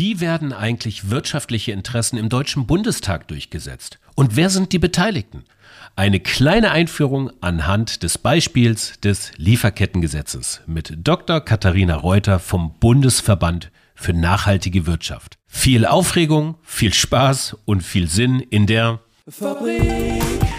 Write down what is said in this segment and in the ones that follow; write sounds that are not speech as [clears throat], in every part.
Wie werden eigentlich wirtschaftliche Interessen im Deutschen Bundestag durchgesetzt? Und wer sind die Beteiligten? Eine kleine Einführung anhand des Beispiels des Lieferkettengesetzes mit Dr. Katharina Reuter vom Bundesverband für nachhaltige Wirtschaft. Viel Aufregung, viel Spaß und viel Sinn in der Fabrik.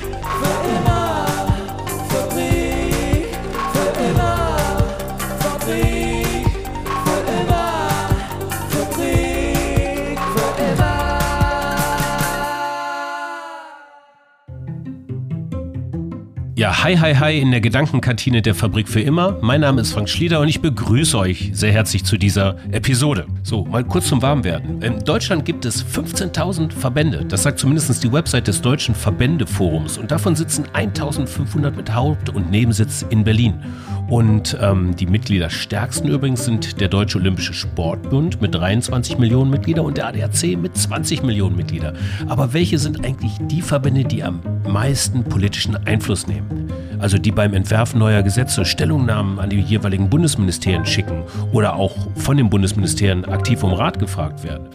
Hi, hi, hi in der Gedankenkantine der Fabrik für immer. Mein Name ist Frank Schlieder und ich begrüße euch sehr herzlich zu dieser Episode. So, mal kurz zum Warmwerden. In Deutschland gibt es 15.000 Verbände. Das sagt zumindest die Website des Deutschen Verbändeforums. Und davon sitzen 1.500 mit Haupt- und Nebensitz in Berlin. Und ähm, die Mitgliederstärksten übrigens sind der Deutsche Olympische Sportbund mit 23 Millionen Mitgliedern und der ADAC mit 20 Millionen Mitgliedern. Aber welche sind eigentlich die Verbände, die am meisten politischen Einfluss nehmen? Also die beim Entwerfen neuer Gesetze Stellungnahmen an die jeweiligen Bundesministerien schicken oder auch von den Bundesministerien aktiv um Rat gefragt werden.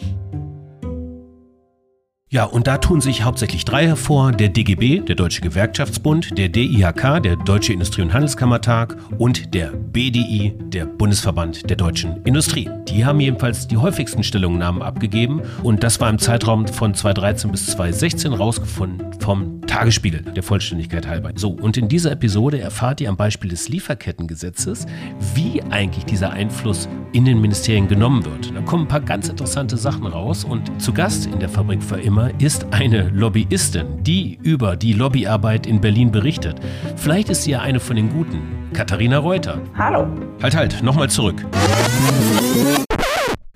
Ja, und da tun sich hauptsächlich drei hervor, der DGB, der Deutsche Gewerkschaftsbund, der DIHK, der Deutsche Industrie- und Handelskammertag und der BDI, der Bundesverband der deutschen Industrie. Die haben jedenfalls die häufigsten Stellungnahmen abgegeben und das war im Zeitraum von 2013 bis 2016 rausgefunden vom Tagesspiegel, der Vollständigkeit halber. So, und in dieser Episode erfahrt ihr am Beispiel des Lieferkettengesetzes, wie eigentlich dieser Einfluss in den Ministerien genommen wird. Da kommen ein paar ganz interessante Sachen raus und zu Gast in der Fabrik für immer ist eine Lobbyistin, die über die Lobbyarbeit in Berlin berichtet. Vielleicht ist sie ja eine von den Guten. Katharina Reuter. Hallo. Halt, halt, nochmal zurück.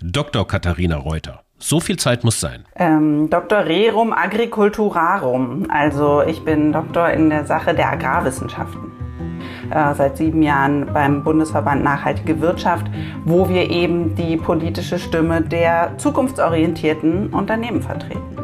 Dr. Katharina Reuter. So viel Zeit muss sein. Ähm, Dr. Rerum Agriculturarum. Also ich bin Doktor in der Sache der Agrarwissenschaften. Äh, seit sieben Jahren beim Bundesverband Nachhaltige Wirtschaft, wo wir eben die politische Stimme der zukunftsorientierten Unternehmen vertreten.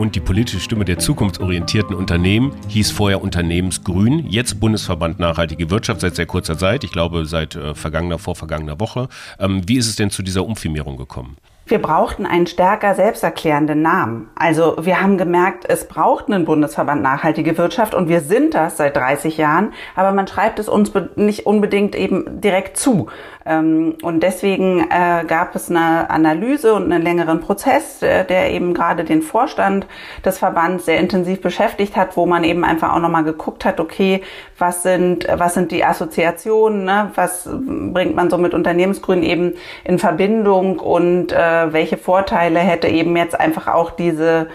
Und die politische Stimme der zukunftsorientierten Unternehmen hieß vorher Unternehmensgrün, jetzt Bundesverband Nachhaltige Wirtschaft seit sehr kurzer Zeit, ich glaube seit äh, vergangener, vorvergangener Woche. Ähm, wie ist es denn zu dieser Umfirmierung gekommen? Wir brauchten einen stärker selbsterklärenden Namen. Also wir haben gemerkt, es braucht einen Bundesverband Nachhaltige Wirtschaft und wir sind das seit 30 Jahren, aber man schreibt es uns nicht unbedingt eben direkt zu. Ähm, und deswegen äh, gab es eine Analyse und einen längeren Prozess, äh, der eben gerade den Vorstand des Verbands sehr intensiv beschäftigt hat, wo man eben einfach auch nochmal geguckt hat, okay, was sind, was sind die Assoziationen, ne? was bringt man so mit Unternehmensgrün eben in Verbindung und äh, welche Vorteile hätte eben jetzt einfach auch diese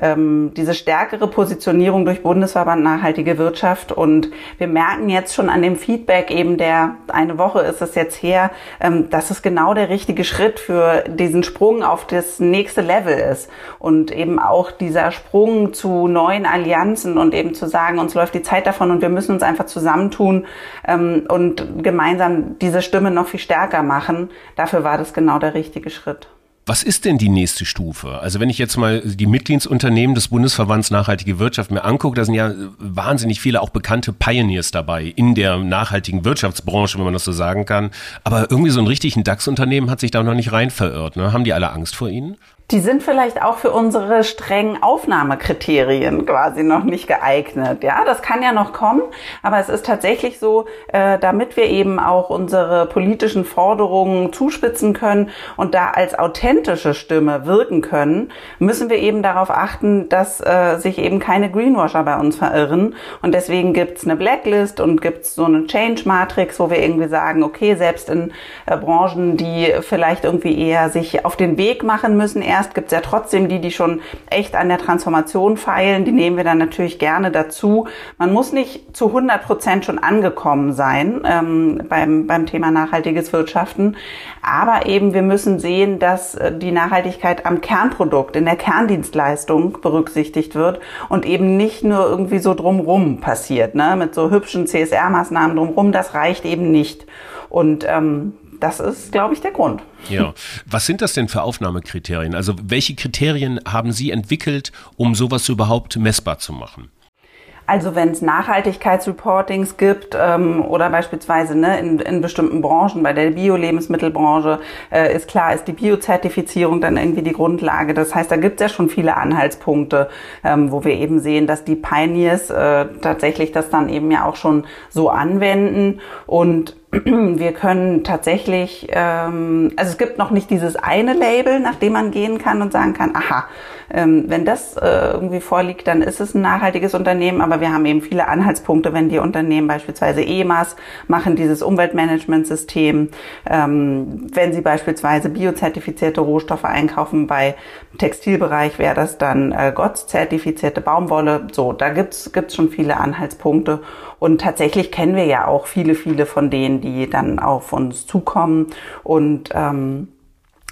ähm, diese stärkere Positionierung durch Bundesverband Nachhaltige Wirtschaft. Und wir merken jetzt schon an dem Feedback eben der, eine Woche ist es jetzt her, ähm, dass es genau der richtige Schritt für diesen Sprung auf das nächste Level ist. Und eben auch dieser Sprung zu neuen Allianzen und eben zu sagen, uns läuft die Zeit davon und wir müssen uns einfach zusammentun ähm, und gemeinsam diese Stimme noch viel stärker machen. Dafür war das genau der richtige Schritt. Was ist denn die nächste Stufe? Also wenn ich jetzt mal die Mitgliedsunternehmen des Bundesverbands Nachhaltige Wirtschaft mir angucke, da sind ja wahnsinnig viele auch bekannte Pioneers dabei in der nachhaltigen Wirtschaftsbranche, wenn man das so sagen kann. Aber irgendwie so ein richtigen DAX-Unternehmen hat sich da noch nicht rein verirrt. Ne? Haben die alle Angst vor Ihnen? Die sind vielleicht auch für unsere strengen Aufnahmekriterien quasi noch nicht geeignet. Ja, das kann ja noch kommen, aber es ist tatsächlich so, äh, damit wir eben auch unsere politischen Forderungen zuspitzen können und da als authentische Stimme wirken können, müssen wir eben darauf achten, dass äh, sich eben keine Greenwasher bei uns verirren. Und deswegen gibt's eine Blacklist und gibt's so eine Change-Matrix, wo wir irgendwie sagen, okay, selbst in äh, Branchen, die vielleicht irgendwie eher sich auf den Weg machen müssen, erst erst, gibt es ja trotzdem die, die schon echt an der Transformation feilen. Die nehmen wir dann natürlich gerne dazu. Man muss nicht zu 100 Prozent schon angekommen sein ähm, beim, beim Thema nachhaltiges Wirtschaften. Aber eben wir müssen sehen, dass äh, die Nachhaltigkeit am Kernprodukt, in der Kerndienstleistung berücksichtigt wird und eben nicht nur irgendwie so drumrum passiert, ne? mit so hübschen CSR-Maßnahmen drumrum. Das reicht eben nicht. Und ähm, das ist, glaube ich, der Grund. Ja. Was sind das denn für Aufnahmekriterien? Also welche Kriterien haben Sie entwickelt, um sowas überhaupt messbar zu machen? Also wenn es Nachhaltigkeitsreportings gibt ähm, oder beispielsweise ne, in, in bestimmten Branchen, bei der Bio-Lebensmittelbranche äh, ist klar, ist die Biozertifizierung dann irgendwie die Grundlage. Das heißt, da gibt es ja schon viele Anhaltspunkte, ähm, wo wir eben sehen, dass die Pioneers äh, tatsächlich das dann eben ja auch schon so anwenden und [clears throat] wir können tatsächlich, ähm, also es gibt noch nicht dieses eine Label, nach dem man gehen kann und sagen kann, aha, ähm, wenn das äh, irgendwie vorliegt, dann ist es ein nachhaltiges Unternehmen, aber wir haben eben viele Anhaltspunkte, wenn die Unternehmen beispielsweise EMAS machen, dieses Umweltmanagementsystem, ähm, wenn sie beispielsweise biozertifizierte Rohstoffe einkaufen, bei Textilbereich wäre das dann äh, GOTS-zertifizierte Baumwolle, so, da gibt's gibt's schon viele Anhaltspunkte und tatsächlich kennen wir ja auch viele, viele von denen, die dann auf uns zukommen. Und ähm,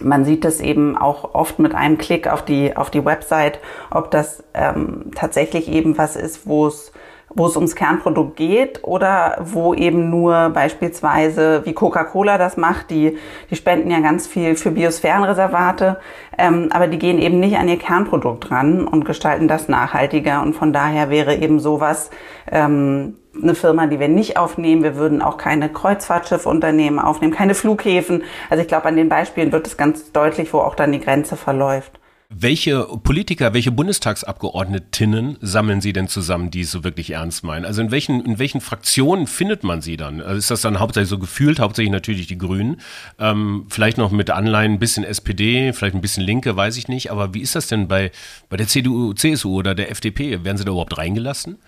man sieht es eben auch oft mit einem Klick auf die, auf die Website, ob das ähm, tatsächlich eben was ist, wo es wo es ums Kernprodukt geht oder wo eben nur beispielsweise, wie Coca-Cola das macht, die, die spenden ja ganz viel für Biosphärenreservate, ähm, aber die gehen eben nicht an ihr Kernprodukt ran und gestalten das nachhaltiger und von daher wäre eben sowas ähm, eine Firma, die wir nicht aufnehmen. Wir würden auch keine Kreuzfahrtschiffunternehmen aufnehmen, keine Flughäfen. Also ich glaube, an den Beispielen wird es ganz deutlich, wo auch dann die Grenze verläuft. Welche Politiker, welche Bundestagsabgeordnetinnen sammeln Sie denn zusammen, die es so wirklich ernst meinen? Also in welchen, in welchen Fraktionen findet man sie dann? Also ist das dann hauptsächlich so gefühlt, hauptsächlich natürlich die Grünen, ähm, vielleicht noch mit Anleihen ein bisschen SPD, vielleicht ein bisschen Linke, weiß ich nicht. Aber wie ist das denn bei, bei der CDU, CSU oder der FDP? Werden sie da überhaupt reingelassen?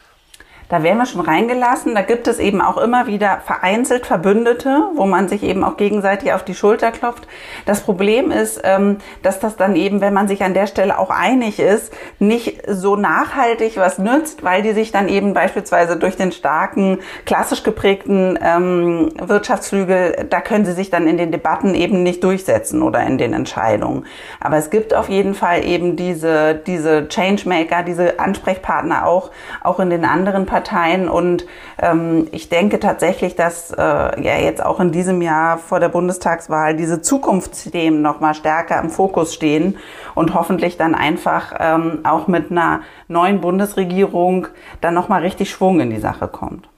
Da werden wir schon reingelassen. Da gibt es eben auch immer wieder vereinzelt Verbündete, wo man sich eben auch gegenseitig auf die Schulter klopft. Das Problem ist, ähm, dass das dann eben, wenn man sich an der Stelle auch einig ist, nicht so nachhaltig was nützt, weil die sich dann eben beispielsweise durch den starken, klassisch geprägten ähm, Wirtschaftsflügel, da können sie sich dann in den Debatten eben nicht durchsetzen oder in den Entscheidungen. Aber es gibt auf jeden Fall eben diese, diese Changemaker, diese Ansprechpartner auch, auch in den anderen Parteien Parteien. Und ähm, ich denke tatsächlich, dass äh, ja jetzt auch in diesem Jahr vor der Bundestagswahl diese Zukunftsthemen noch mal stärker im Fokus stehen und hoffentlich dann einfach ähm, auch mit einer neuen Bundesregierung dann noch mal richtig Schwung in die Sache kommt.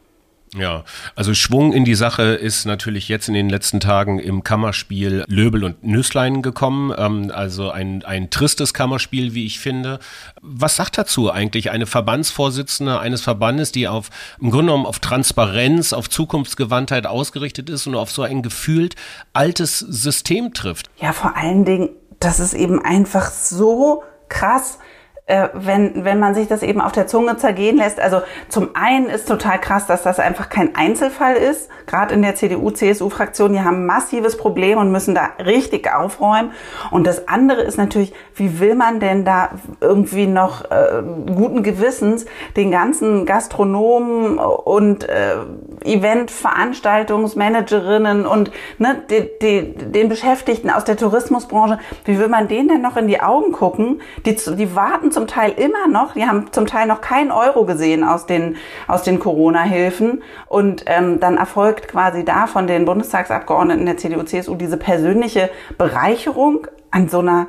Ja, also Schwung in die Sache ist natürlich jetzt in den letzten Tagen im Kammerspiel Löbel und Nüsslein gekommen. Ähm, also ein, ein tristes Kammerspiel, wie ich finde. Was sagt dazu eigentlich eine Verbandsvorsitzende eines Verbandes, die auf im Grunde genommen auf Transparenz, auf Zukunftsgewandtheit ausgerichtet ist und auf so ein gefühlt altes System trifft? Ja, vor allen Dingen, das ist eben einfach so krass äh, wenn, wenn man sich das eben auf der Zunge zergehen lässt. Also zum einen ist total krass, dass das einfach kein Einzelfall ist. Gerade in der CDU-CSU-Fraktion, die haben ein massives Problem und müssen da richtig aufräumen. Und das andere ist natürlich, wie will man denn da irgendwie noch äh, guten Gewissens den ganzen Gastronomen und äh, Event-Veranstaltungsmanagerinnen und ne, die, die, den Beschäftigten aus der Tourismusbranche, wie will man denen denn noch in die Augen gucken? Die, die warten zum Teil immer noch, die haben zum Teil noch keinen Euro gesehen aus den, aus den Corona-Hilfen. Und ähm, dann erfolgt quasi da von den Bundestagsabgeordneten der CDU, CSU diese persönliche Bereicherung an so einer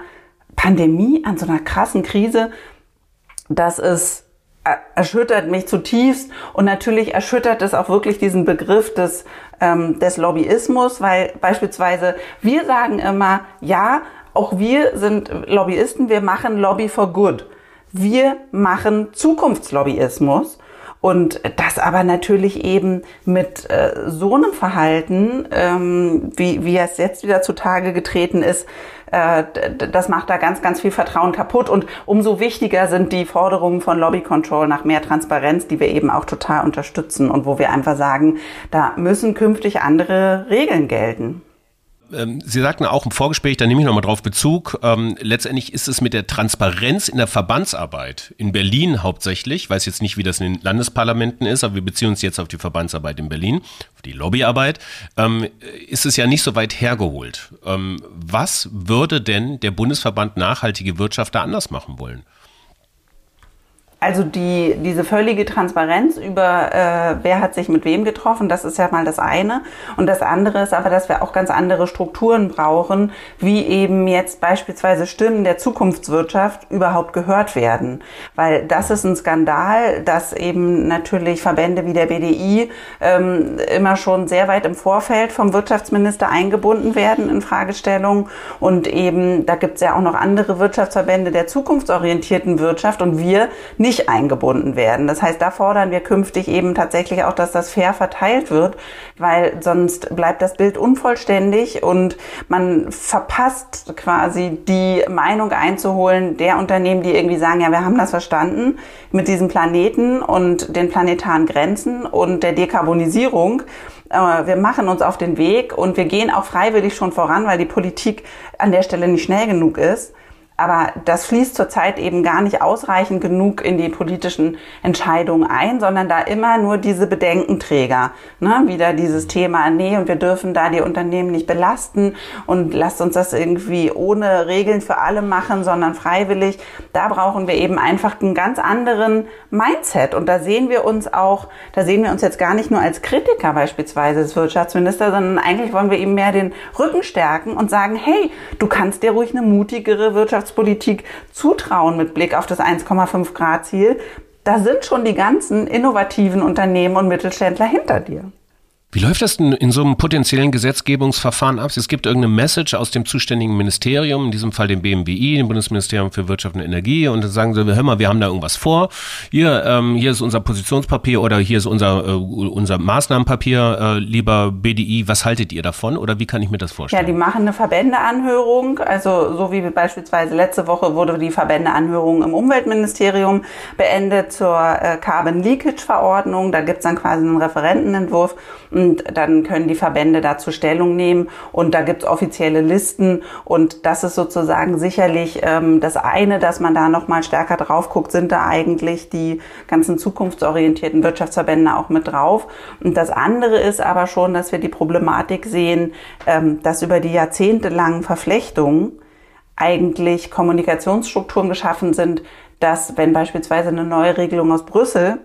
Pandemie, an so einer krassen Krise. Das ist erschüttert mich zutiefst und natürlich erschüttert es auch wirklich diesen Begriff des, ähm, des Lobbyismus, weil beispielsweise wir sagen immer, ja, auch wir sind Lobbyisten, wir machen Lobby for Good. Wir machen Zukunftslobbyismus. Und das aber natürlich eben mit äh, so einem Verhalten, ähm, wie, wie es jetzt wieder zutage getreten ist, äh, das macht da ganz, ganz viel Vertrauen kaputt. Und umso wichtiger sind die Forderungen von Lobby Control nach mehr Transparenz, die wir eben auch total unterstützen und wo wir einfach sagen, da müssen künftig andere Regeln gelten. Ähm, Sie sagten auch im Vorgespräch, da nehme ich nochmal drauf Bezug, ähm, letztendlich ist es mit der Transparenz in der Verbandsarbeit in Berlin hauptsächlich, ich weiß jetzt nicht, wie das in den Landesparlamenten ist, aber wir beziehen uns jetzt auf die Verbandsarbeit in Berlin, auf die Lobbyarbeit, ähm, ist es ja nicht so weit hergeholt. Ähm, was würde denn der Bundesverband Nachhaltige Wirtschaft da anders machen wollen? Also die, diese völlige Transparenz über, äh, wer hat sich mit wem getroffen, das ist ja mal das eine. Und das andere ist aber, dass wir auch ganz andere Strukturen brauchen, wie eben jetzt beispielsweise Stimmen der Zukunftswirtschaft überhaupt gehört werden. Weil das ist ein Skandal, dass eben natürlich Verbände wie der BDI ähm, immer schon sehr weit im Vorfeld vom Wirtschaftsminister eingebunden werden in Fragestellungen. Und eben, da gibt es ja auch noch andere Wirtschaftsverbände der zukunftsorientierten Wirtschaft und wir nicht nicht eingebunden werden. Das heißt, da fordern wir künftig eben tatsächlich auch, dass das fair verteilt wird, weil sonst bleibt das Bild unvollständig und man verpasst quasi die Meinung einzuholen der Unternehmen, die irgendwie sagen, ja, wir haben das verstanden mit diesem Planeten und den planetaren Grenzen und der Dekarbonisierung wir machen uns auf den Weg und wir gehen auch freiwillig schon voran, weil die Politik an der Stelle nicht schnell genug ist. Aber das fließt zurzeit eben gar nicht ausreichend genug in die politischen Entscheidungen ein, sondern da immer nur diese Bedenkenträger. Ne? Wieder dieses Thema, nee, und wir dürfen da die Unternehmen nicht belasten und lasst uns das irgendwie ohne Regeln für alle machen, sondern freiwillig. Da brauchen wir eben einfach einen ganz anderen Mindset. Und da sehen wir uns auch, da sehen wir uns jetzt gar nicht nur als Kritiker beispielsweise des Wirtschaftsministers, sondern eigentlich wollen wir ihm mehr den Rücken stärken und sagen, hey, du kannst dir ruhig eine mutigere Wirtschafts Wirtschaftspolitik zutrauen mit Blick auf das 1,5 Grad Ziel, da sind schon die ganzen innovativen Unternehmen und Mittelständler hinter dir. Wie läuft das denn in so einem potenziellen Gesetzgebungsverfahren ab? Es gibt irgendeine Message aus dem zuständigen Ministerium, in diesem Fall dem BMWI, dem Bundesministerium für Wirtschaft und Energie, und dann sagen sie, hör mal, wir haben da irgendwas vor. Hier, ähm, hier ist unser Positionspapier oder hier ist unser, äh, unser Maßnahmenpapier, äh, lieber BDI. Was haltet ihr davon oder wie kann ich mir das vorstellen? Ja, die machen eine Verbändeanhörung. Also so wie beispielsweise letzte Woche wurde die Verbändeanhörung im Umweltministerium beendet zur äh, Carbon Leakage Verordnung. Da gibt's dann quasi einen Referentenentwurf und dann können die Verbände dazu Stellung nehmen und da gibt es offizielle Listen und das ist sozusagen sicherlich ähm, das eine, dass man da nochmal stärker drauf guckt, sind da eigentlich die ganzen zukunftsorientierten Wirtschaftsverbände auch mit drauf. Und das andere ist aber schon, dass wir die Problematik sehen, ähm, dass über die jahrzehntelangen Verflechtungen eigentlich Kommunikationsstrukturen geschaffen sind, dass wenn beispielsweise eine neue Regelung aus Brüssel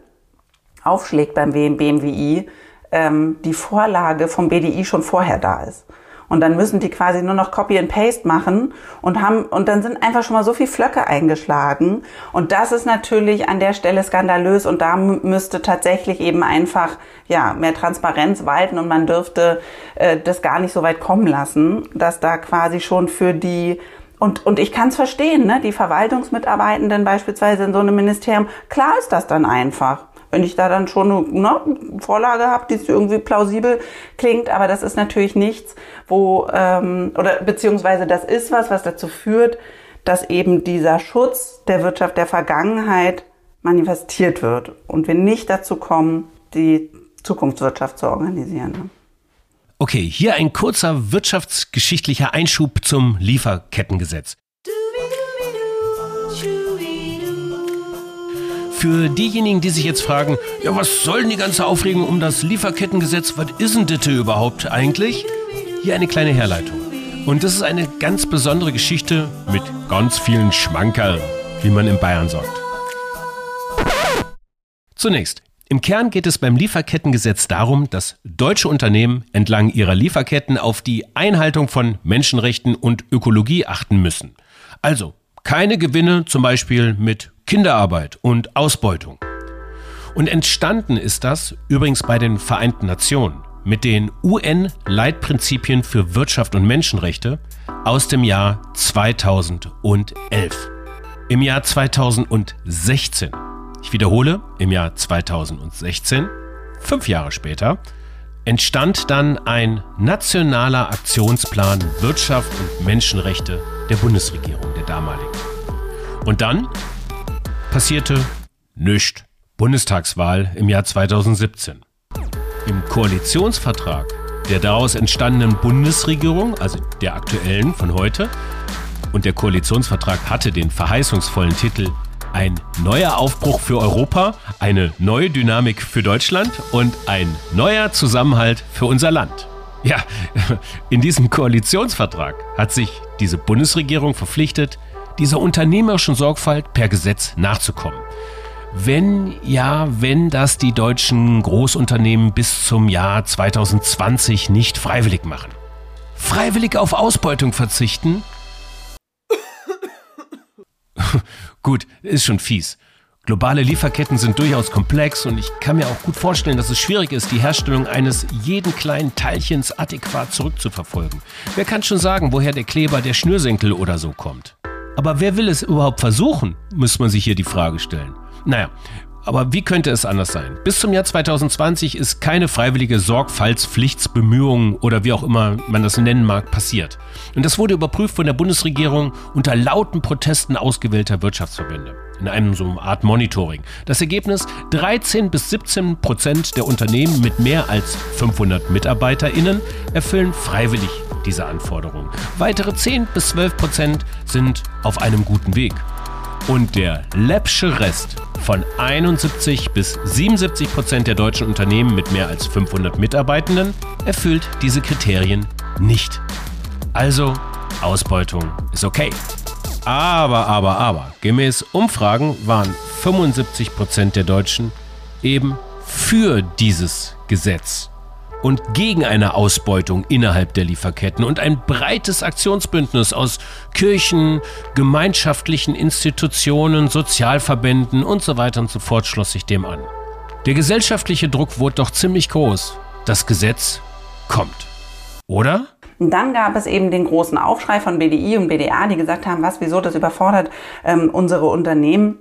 aufschlägt beim BMWI, ähm, die Vorlage vom BDI schon vorher da ist. Und dann müssen die quasi nur noch Copy and Paste machen und haben, und dann sind einfach schon mal so viel Flöcke eingeschlagen. Und das ist natürlich an der Stelle skandalös und da müsste tatsächlich eben einfach, ja, mehr Transparenz walten und man dürfte äh, das gar nicht so weit kommen lassen, dass da quasi schon für die und, und ich kann es verstehen, ne? die Verwaltungsmitarbeitenden beispielsweise in so einem Ministerium, klar ist das dann einfach wenn ich da dann schon eine ne, Vorlage habe, die irgendwie plausibel klingt, aber das ist natürlich nichts, wo ähm, oder beziehungsweise das ist was, was dazu führt, dass eben dieser Schutz der Wirtschaft der Vergangenheit manifestiert wird und wir nicht dazu kommen, die Zukunftswirtschaft zu organisieren. Okay, hier ein kurzer wirtschaftsgeschichtlicher Einschub zum Lieferkettengesetz. Für diejenigen, die sich jetzt fragen, ja, was soll denn die ganze Aufregung um das Lieferkettengesetz? Was ist denn das überhaupt eigentlich? Hier eine kleine Herleitung. Und das ist eine ganz besondere Geschichte mit ganz vielen Schmankerl, wie man in Bayern sagt. Zunächst, im Kern geht es beim Lieferkettengesetz darum, dass deutsche Unternehmen entlang ihrer Lieferketten auf die Einhaltung von Menschenrechten und Ökologie achten müssen. Also keine Gewinne zum Beispiel mit Kinderarbeit und Ausbeutung. Und entstanden ist das übrigens bei den Vereinten Nationen mit den UN-Leitprinzipien für Wirtschaft und Menschenrechte aus dem Jahr 2011. Im Jahr 2016, ich wiederhole, im Jahr 2016, fünf Jahre später, entstand dann ein nationaler Aktionsplan Wirtschaft und Menschenrechte der Bundesregierung, der damaligen. Und dann passierte nichts. Bundestagswahl im Jahr 2017. Im Koalitionsvertrag der daraus entstandenen Bundesregierung, also der aktuellen von heute, und der Koalitionsvertrag hatte den verheißungsvollen Titel Ein neuer Aufbruch für Europa, eine neue Dynamik für Deutschland und ein neuer Zusammenhalt für unser Land. Ja, [laughs] in diesem Koalitionsvertrag hat sich diese Bundesregierung verpflichtet, dieser unternehmerischen Sorgfalt per Gesetz nachzukommen. Wenn ja, wenn das die deutschen Großunternehmen bis zum Jahr 2020 nicht freiwillig machen. Freiwillig auf Ausbeutung verzichten? [laughs] Gut, ist schon fies. Globale Lieferketten sind durchaus komplex und ich kann mir auch gut vorstellen, dass es schwierig ist, die Herstellung eines jeden kleinen Teilchens adäquat zurückzuverfolgen. Wer kann schon sagen, woher der Kleber, der Schnürsenkel oder so kommt? Aber wer will es überhaupt versuchen, muss man sich hier die Frage stellen. Naja, aber wie könnte es anders sein? Bis zum Jahr 2020 ist keine freiwillige Sorgfaltspflichtsbemühung oder wie auch immer man das nennen mag passiert. Und das wurde überprüft von der Bundesregierung unter lauten Protesten ausgewählter Wirtschaftsverbände in einem so eine Art Monitoring. Das Ergebnis, 13 bis 17 Prozent der Unternehmen mit mehr als 500 MitarbeiterInnen erfüllen freiwillig diese Anforderungen. Weitere 10 bis 12 Prozent sind auf einem guten Weg. Und der läppsche Rest von 71 bis 77 Prozent der deutschen Unternehmen mit mehr als 500 Mitarbeitenden erfüllt diese Kriterien nicht. Also, Ausbeutung ist okay. Aber, aber, aber, gemäß Umfragen waren 75 Prozent der Deutschen eben für dieses Gesetz und gegen eine Ausbeutung innerhalb der Lieferketten und ein breites Aktionsbündnis aus Kirchen, gemeinschaftlichen Institutionen, Sozialverbänden und so weiter und so fort schloss sich dem an. Der gesellschaftliche Druck wurde doch ziemlich groß. Das Gesetz kommt. Oder? Und dann gab es eben den großen Aufschrei von BDI und BDA, die gesagt haben, was, wieso, das überfordert ähm, unsere Unternehmen.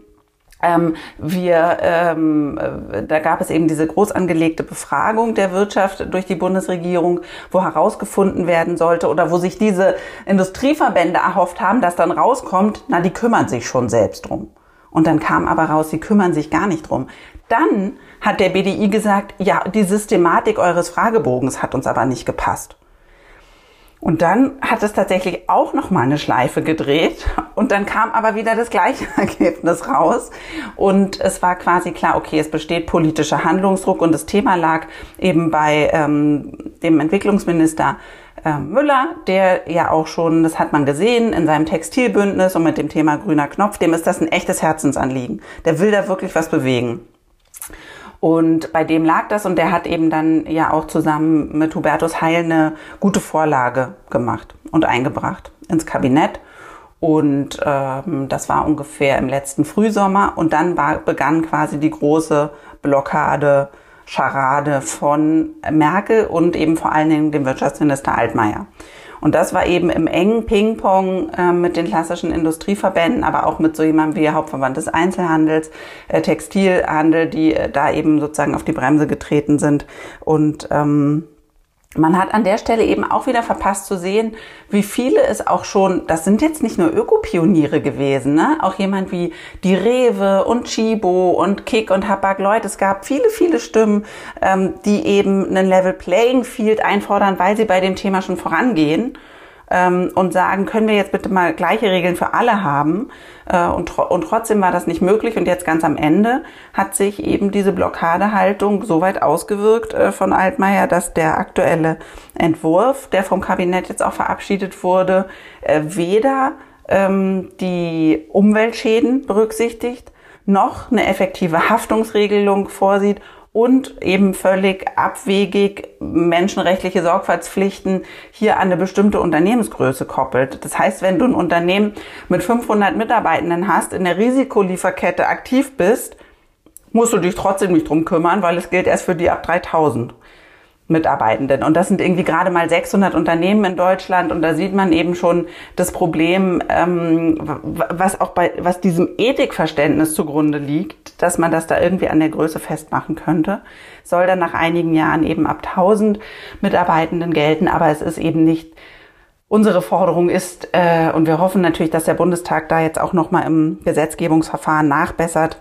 Ähm, wir, ähm, äh, da gab es eben diese groß angelegte Befragung der Wirtschaft durch die Bundesregierung, wo herausgefunden werden sollte oder wo sich diese Industrieverbände erhofft haben, dass dann rauskommt, na, die kümmern sich schon selbst drum. Und dann kam aber raus, sie kümmern sich gar nicht drum. Dann hat der BDI gesagt, ja, die Systematik eures Fragebogens hat uns aber nicht gepasst. Und dann hat es tatsächlich auch noch mal eine Schleife gedreht und dann kam aber wieder das gleiche [laughs] Ergebnis raus und es war quasi klar, okay, es besteht politischer Handlungsdruck und das Thema lag eben bei ähm, dem Entwicklungsminister äh, Müller, der ja auch schon, das hat man gesehen, in seinem Textilbündnis und mit dem Thema grüner Knopf, dem ist das ein echtes Herzensanliegen. Der will da wirklich was bewegen. Und bei dem lag das und der hat eben dann ja auch zusammen mit Hubertus Heil eine gute Vorlage gemacht und eingebracht ins Kabinett. Und ähm, das war ungefähr im letzten Frühsommer. Und dann war, begann quasi die große Blockade, Scharade von Merkel und eben vor allen Dingen dem Wirtschaftsminister Altmaier. Und das war eben im engen Ping-Pong äh, mit den klassischen Industrieverbänden, aber auch mit so jemandem wie Hauptverband des Einzelhandels, äh, Textilhandel, die äh, da eben sozusagen auf die Bremse getreten sind. Und ähm, man hat an der Stelle eben auch wieder verpasst zu sehen, wie viele es auch schon, das sind jetzt nicht nur Ökopioniere gewesen, ne? auch jemand wie die Rewe und Chibo und Kick und Hapag Lloyd. Es gab viele, viele Stimmen, ähm, die eben einen Level Playing Field einfordern, weil sie bei dem Thema schon vorangehen ähm, und sagen, können wir jetzt bitte mal gleiche Regeln für alle haben? Äh, und, und trotzdem war das nicht möglich. Und jetzt ganz am Ende hat sich eben diese Blockadehaltung so weit ausgewirkt äh, von Altmaier, dass der aktuelle Entwurf, der vom Kabinett jetzt auch verabschiedet wurde, äh, weder ähm, die Umweltschäden berücksichtigt, noch eine effektive Haftungsregelung vorsieht und eben völlig abwegig menschenrechtliche Sorgfaltspflichten hier an eine bestimmte Unternehmensgröße koppelt. Das heißt, wenn du ein Unternehmen mit 500 Mitarbeitenden hast, in der Risikolieferkette aktiv bist, musst du dich trotzdem nicht drum kümmern, weil es gilt erst für die ab 3000. Mitarbeitenden. Und das sind irgendwie gerade mal 600 Unternehmen in Deutschland. Und da sieht man eben schon das Problem, ähm, was auch bei, was diesem Ethikverständnis zugrunde liegt, dass man das da irgendwie an der Größe festmachen könnte. Soll dann nach einigen Jahren eben ab 1000 Mitarbeitenden gelten. Aber es ist eben nicht Unsere Forderung ist, äh, und wir hoffen natürlich, dass der Bundestag da jetzt auch nochmal im Gesetzgebungsverfahren nachbessert,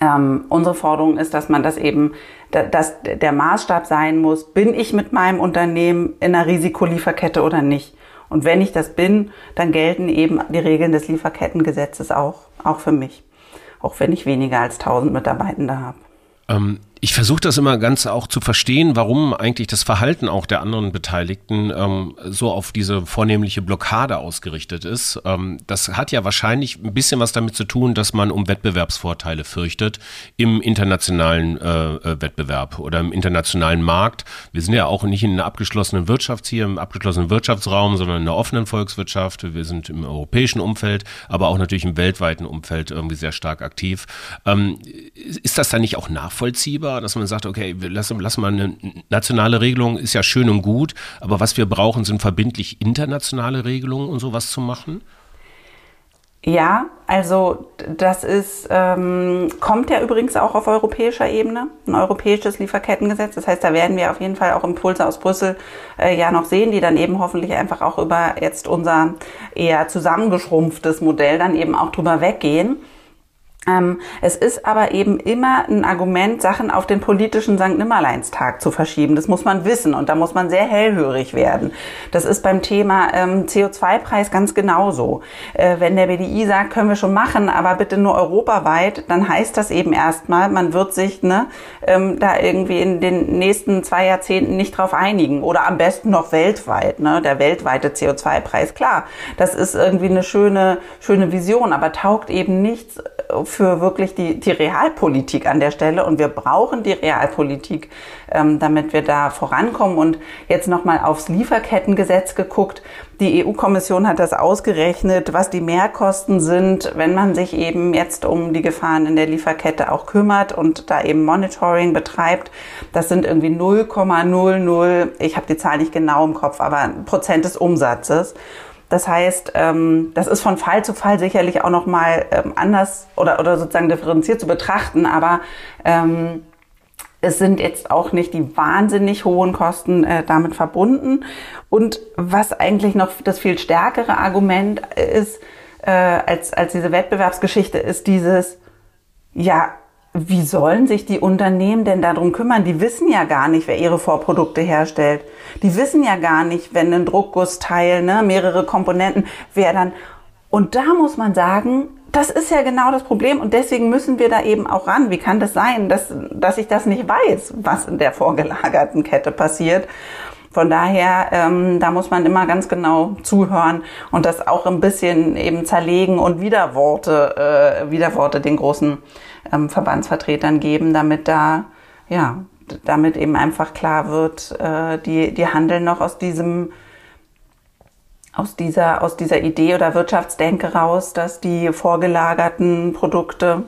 ähm, unsere Forderung ist, dass man das eben, dass der Maßstab sein muss, bin ich mit meinem Unternehmen in einer Risikolieferkette oder nicht? Und wenn ich das bin, dann gelten eben die Regeln des Lieferkettengesetzes auch, auch für mich. Auch wenn ich weniger als 1000 Mitarbeitende habe. Ähm, ich versuche das immer ganz auch zu verstehen, warum eigentlich das Verhalten auch der anderen Beteiligten ähm, so auf diese vornehmliche Blockade ausgerichtet ist. Ähm, das hat ja wahrscheinlich ein bisschen was damit zu tun, dass man um Wettbewerbsvorteile fürchtet im internationalen äh, äh Wettbewerb oder im internationalen Markt. Wir sind ja auch nicht in einer abgeschlossenen Wirtschaft hier, im abgeschlossenen Wirtschaftsraum, sondern in einer offenen Volkswirtschaft. Wir sind im europäischen Umfeld, aber auch natürlich im weltweiten Umfeld irgendwie sehr stark aktiv. Ähm, ist das dann nicht auch nachvollziehbar, dass man sagt, okay, lassen, lassen mal eine nationale Regelung, ist ja schön und gut, aber was wir brauchen, sind verbindlich internationale Regelungen und sowas zu machen? Ja, also das ist, ähm, kommt ja übrigens auch auf europäischer Ebene, ein europäisches Lieferkettengesetz. Das heißt, da werden wir auf jeden Fall auch Impulse aus Brüssel äh, ja noch sehen, die dann eben hoffentlich einfach auch über jetzt unser eher zusammengeschrumpftes Modell dann eben auch drüber weggehen. Ähm, es ist aber eben immer ein Argument, Sachen auf den politischen St. Nimmerleinstag zu verschieben. Das muss man wissen und da muss man sehr hellhörig werden. Das ist beim Thema ähm, CO2-Preis ganz genauso. Äh, wenn der BDI sagt, können wir schon machen, aber bitte nur europaweit, dann heißt das eben erstmal, man wird sich ne, ähm, da irgendwie in den nächsten zwei Jahrzehnten nicht drauf einigen oder am besten noch weltweit. Ne, der weltweite CO2-Preis, klar, das ist irgendwie eine schöne, schöne Vision, aber taugt eben nichts für wirklich die, die Realpolitik an der Stelle und wir brauchen die Realpolitik, ähm, damit wir da vorankommen. Und jetzt nochmal aufs Lieferkettengesetz geguckt. Die EU-Kommission hat das ausgerechnet, was die Mehrkosten sind, wenn man sich eben jetzt um die Gefahren in der Lieferkette auch kümmert und da eben Monitoring betreibt. Das sind irgendwie 0,00, ich habe die Zahl nicht genau im Kopf, aber Prozent des Umsatzes. Das heißt, ähm, das ist von Fall zu Fall sicherlich auch nochmal ähm, anders oder, oder sozusagen differenziert zu betrachten, aber ähm, es sind jetzt auch nicht die wahnsinnig hohen Kosten äh, damit verbunden. Und was eigentlich noch das viel stärkere Argument ist, äh, als, als diese Wettbewerbsgeschichte, ist dieses, ja, wie sollen sich die Unternehmen denn darum kümmern? Die wissen ja gar nicht, wer ihre Vorprodukte herstellt. Die wissen ja gar nicht, wenn ein Druckgussteil, ne, mehrere Komponenten, wer dann. Und da muss man sagen, das ist ja genau das Problem und deswegen müssen wir da eben auch ran. Wie kann das sein, dass, dass ich das nicht weiß, was in der vorgelagerten Kette passiert? Von daher, ähm, da muss man immer ganz genau zuhören und das auch ein bisschen eben zerlegen und Widerworte, äh, Widerworte den großen ähm, Verbandsvertretern geben, damit da, ja, damit eben einfach klar wird, äh, die, die handeln noch aus diesem, aus dieser, aus dieser Idee oder Wirtschaftsdenke raus, dass die vorgelagerten Produkte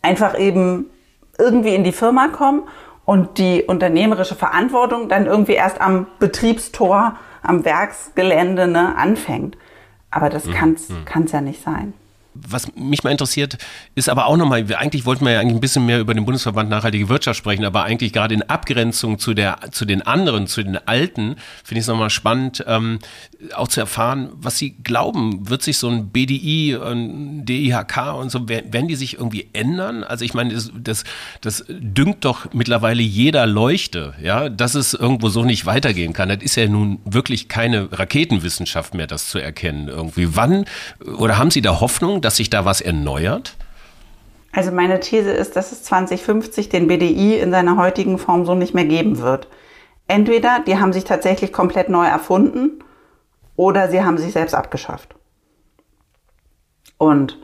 einfach eben irgendwie in die Firma kommen und die unternehmerische Verantwortung dann irgendwie erst am Betriebstor, am Werksgelände ne, anfängt. Aber das mhm. kann es ja nicht sein was mich mal interessiert, ist aber auch nochmal, eigentlich wollten wir ja eigentlich ein bisschen mehr über den Bundesverband Nachhaltige Wirtschaft sprechen, aber eigentlich gerade in Abgrenzung zu, der, zu den anderen, zu den Alten, finde ich es nochmal spannend, ähm, auch zu erfahren, was Sie glauben, wird sich so ein BDI, ein DIHK und so, werden die sich irgendwie ändern? Also ich meine, das, das, das düngt doch mittlerweile jeder Leuchte, ja, dass es irgendwo so nicht weitergehen kann. Das ist ja nun wirklich keine Raketenwissenschaft mehr, das zu erkennen irgendwie. Wann, oder haben Sie da Hoffnung, dass sich da was erneuert? Also meine These ist, dass es 2050 den BDI in seiner heutigen Form so nicht mehr geben wird. Entweder die haben sich tatsächlich komplett neu erfunden oder sie haben sich selbst abgeschafft. Und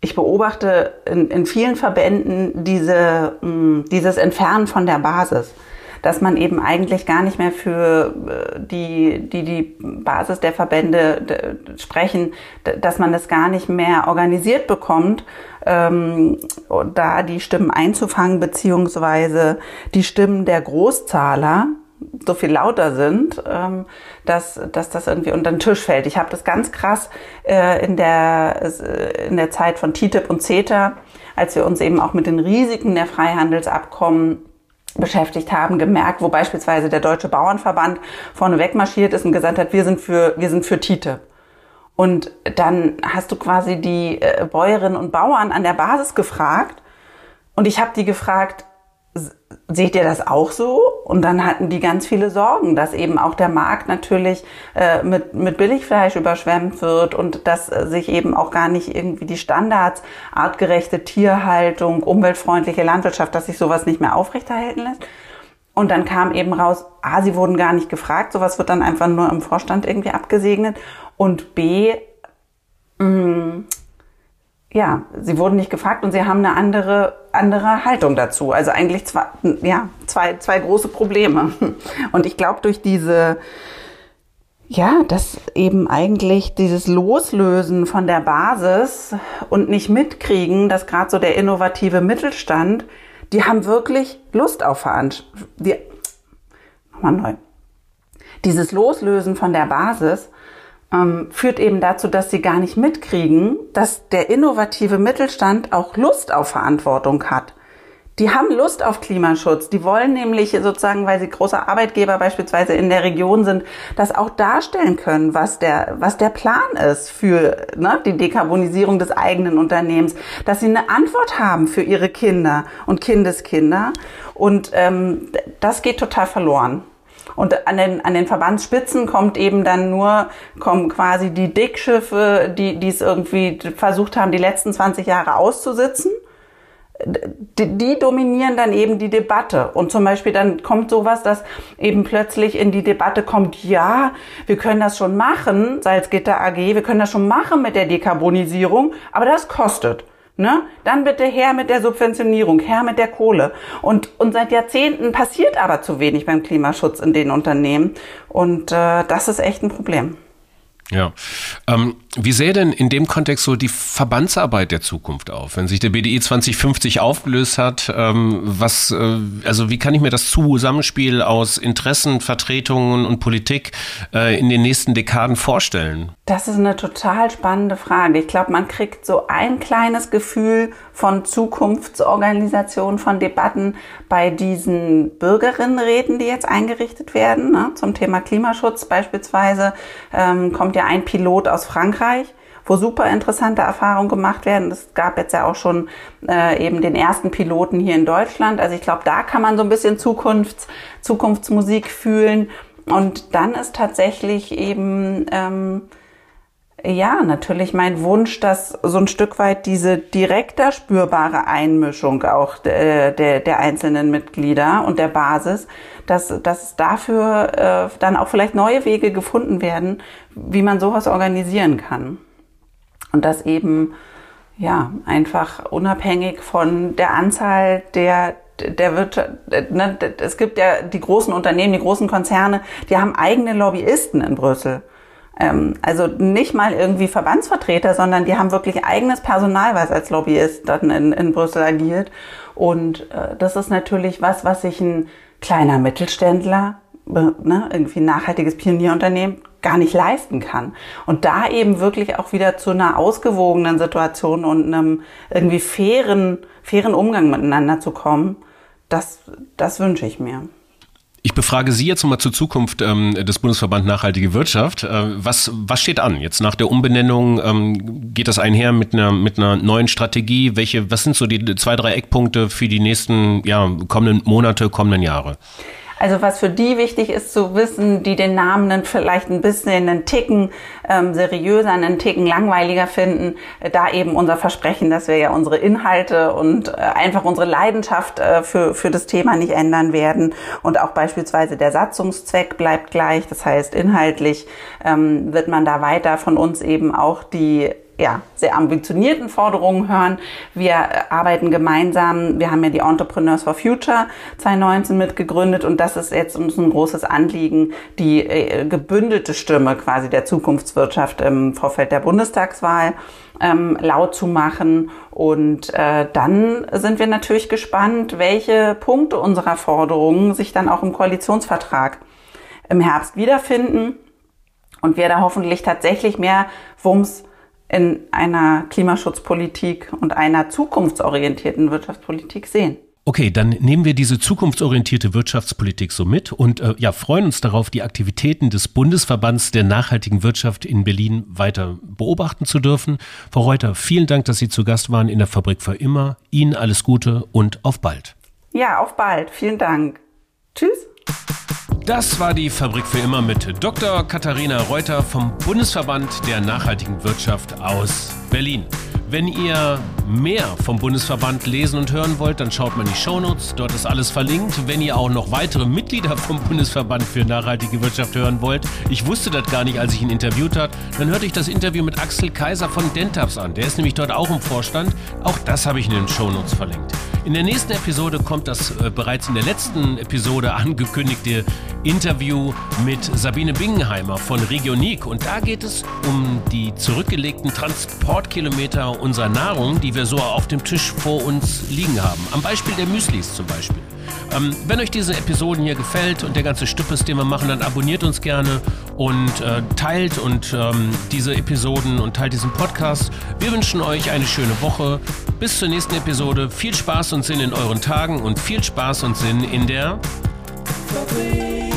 ich beobachte in, in vielen Verbänden diese, mh, mm, dieses Entfernen von der Basis, dass man eben eigentlich gar nicht mehr für äh, die, die, die Basis der Verbände sprechen, dass man das gar nicht mehr organisiert bekommt, ähm, da die Stimmen einzufangen, beziehungsweise die Stimmen der Großzahler, so viel lauter sind, ähm, dass, dass das irgendwie unter den Tisch fällt. Ich habe das ganz krass äh, in, der, äh, in der Zeit von TTIP und CETA, als wir uns eben auch mit den Risiken der Freihandelsabkommen beschäftigt haben, gemerkt, wo beispielsweise der Deutsche Bauernverband vorne wegmarschiert ist und gesagt hat, wir sind für, wir sind für TTIP. Und dann hast du quasi die äh, Bäuerinnen und Bauern an der Basis gefragt und ich habe die gefragt, seht ihr das auch so? Und dann hatten die ganz viele Sorgen, dass eben auch der Markt natürlich äh, mit, mit Billigfleisch überschwemmt wird und dass äh, sich eben auch gar nicht irgendwie die Standards, artgerechte Tierhaltung, umweltfreundliche Landwirtschaft, dass sich sowas nicht mehr aufrechterhalten lässt. Und dann kam eben raus, A, sie wurden gar nicht gefragt, sowas wird dann einfach nur im Vorstand irgendwie abgesegnet. Und B, mh, mm, ja, sie wurden nicht gefragt und sie haben eine andere, andere Haltung dazu. Also eigentlich zwei, ja, zwei, zwei große Probleme. [laughs] Und ich glaube, durch diese, ja, dass eben eigentlich dieses Loslösen von der Basis und nicht mitkriegen, dass gerade so der innovative Mittelstand, die haben wirklich Lust auf Veranstaltungen. Nochmal neu. Dieses Loslösen von der Basis ähm, führt eben dazu, dass sie gar nicht mitkriegen, dass der innovative Mittelstand auch Lust auf Verantwortung hat. Die haben Lust auf Klimaschutz. Die wollen nämlich sozusagen, weil sie großer Arbeitgeber beispielsweise in der Region sind, das auch darstellen können, was der, was der Plan ist für ne, die Dekarbonisierung des eigenen Unternehmens, dass sie eine Antwort haben für ihre Kinder und Kindeskinder. Und ähm, das geht total verloren. Und an den, an den Verbandsspitzen kommt eben dann nur, kommen quasi die Dickschiffe, die, die es irgendwie versucht haben, die letzten 20 Jahre auszusitzen. Die, die dominieren dann eben die Debatte. Und zum Beispiel dann kommt sowas, dass eben plötzlich in die Debatte kommt, ja, wir können das schon machen, Salzgitter AG, wir können das schon machen mit der Dekarbonisierung, aber das kostet. Ne? Dann bitte her mit der Subventionierung, her mit der Kohle. Und, und seit Jahrzehnten passiert aber zu wenig beim Klimaschutz in den Unternehmen. Und äh, das ist echt ein Problem. Ja. Ähm, wie sähe denn in dem Kontext so die Verbandsarbeit der Zukunft auf? Wenn sich der BDI 2050 aufgelöst hat, ähm, was, äh, also wie kann ich mir das Zusammenspiel aus Interessen, Vertretungen und Politik äh, in den nächsten Dekaden vorstellen? Das ist eine total spannende Frage. Ich glaube, man kriegt so ein kleines Gefühl von Zukunftsorganisation, von Debatten bei diesen Bürgerinnenräten, die jetzt eingerichtet werden. Ne? Zum Thema Klimaschutz beispielsweise ähm, kommt ja ein Pilot aus Frankreich wo super interessante Erfahrungen gemacht werden. Es gab jetzt ja auch schon äh, eben den ersten Piloten hier in Deutschland. Also ich glaube, da kann man so ein bisschen Zukunfts, Zukunftsmusik fühlen. Und dann ist tatsächlich eben ähm, ja, natürlich mein Wunsch, dass so ein Stück weit diese direkter spürbare Einmischung auch der, der, der einzelnen Mitglieder und der Basis, dass, dass dafür äh, dann auch vielleicht neue Wege gefunden werden, wie man sowas organisieren kann. Und das eben, ja, einfach unabhängig von der Anzahl der, der Wirtschaft, ne, es gibt ja die großen Unternehmen, die großen Konzerne, die haben eigene Lobbyisten in Brüssel. Ähm, also nicht mal irgendwie Verbandsvertreter, sondern die haben wirklich eigenes Personal, was als Lobbyist dann in, in Brüssel agiert. Und äh, das ist natürlich was, was sich ein kleiner Mittelständler, ne, irgendwie nachhaltiges Pionierunternehmen gar nicht leisten kann. Und da eben wirklich auch wieder zu einer ausgewogenen Situation und einem irgendwie fairen, fairen Umgang miteinander zu kommen, das, das wünsche ich mir. Ich befrage Sie jetzt mal zur Zukunft ähm, des Bundesverband Nachhaltige Wirtschaft. Äh, was, was steht an? Jetzt nach der Umbenennung ähm, geht das einher mit einer, mit einer neuen Strategie? Welche, was sind so die zwei, drei Eckpunkte für die nächsten ja, kommenden Monate, kommenden Jahre? Also was für die wichtig ist zu wissen, die den Namen vielleicht ein bisschen einen Ticken ähm, seriöser, einen Ticken langweiliger finden, äh, da eben unser Versprechen, dass wir ja unsere Inhalte und äh, einfach unsere Leidenschaft äh, für, für das Thema nicht ändern werden. Und auch beispielsweise der Satzungszweck bleibt gleich. Das heißt, inhaltlich ähm, wird man da weiter von uns eben auch die ja, sehr ambitionierten Forderungen hören. Wir arbeiten gemeinsam. Wir haben ja die Entrepreneurs for Future 2019 mitgegründet und das ist jetzt uns ein großes Anliegen, die äh, gebündelte Stimme quasi der Zukunftswirtschaft im Vorfeld der Bundestagswahl ähm, laut zu machen. Und äh, dann sind wir natürlich gespannt, welche Punkte unserer Forderungen sich dann auch im Koalitionsvertrag im Herbst wiederfinden und wir da hoffentlich tatsächlich mehr Wumms in einer Klimaschutzpolitik und einer zukunftsorientierten Wirtschaftspolitik sehen. Okay, dann nehmen wir diese zukunftsorientierte Wirtschaftspolitik so mit und äh, ja, freuen uns darauf, die Aktivitäten des Bundesverbands der nachhaltigen Wirtschaft in Berlin weiter beobachten zu dürfen. Frau Reuter, vielen Dank, dass Sie zu Gast waren in der Fabrik für immer. Ihnen alles Gute und auf bald. Ja, auf bald. Vielen Dank. Tschüss. Das war die Fabrik für immer mit Dr. Katharina Reuter vom Bundesverband der nachhaltigen Wirtschaft aus Berlin. Wenn ihr mehr vom Bundesverband lesen und hören wollt, dann schaut mal in die Shownotes. Dort ist alles verlinkt. Wenn ihr auch noch weitere Mitglieder vom Bundesverband für nachhaltige Wirtschaft hören wollt, ich wusste das gar nicht, als ich ihn interviewt habe, dann hörte ich das Interview mit Axel Kaiser von Dentaps an. Der ist nämlich dort auch im Vorstand. Auch das habe ich in den Shownotes verlinkt. In der nächsten Episode kommt das äh, bereits in der letzten Episode angekündigte Interview mit Sabine Bingenheimer von Regionik. Und da geht es um die zurückgelegten Transportkilometer unserer Nahrung, die wir so auf dem Tisch vor uns liegen haben. Am Beispiel der Müslis zum Beispiel. Ähm, wenn euch diese Episoden hier gefällt und der ganze Stüppes, den wir machen, dann abonniert uns gerne und äh, teilt und ähm, diese Episoden und teilt diesen Podcast. Wir wünschen euch eine schöne Woche. Bis zur nächsten Episode. Viel Spaß und Sinn in euren Tagen und viel Spaß und Sinn in der Fabrik.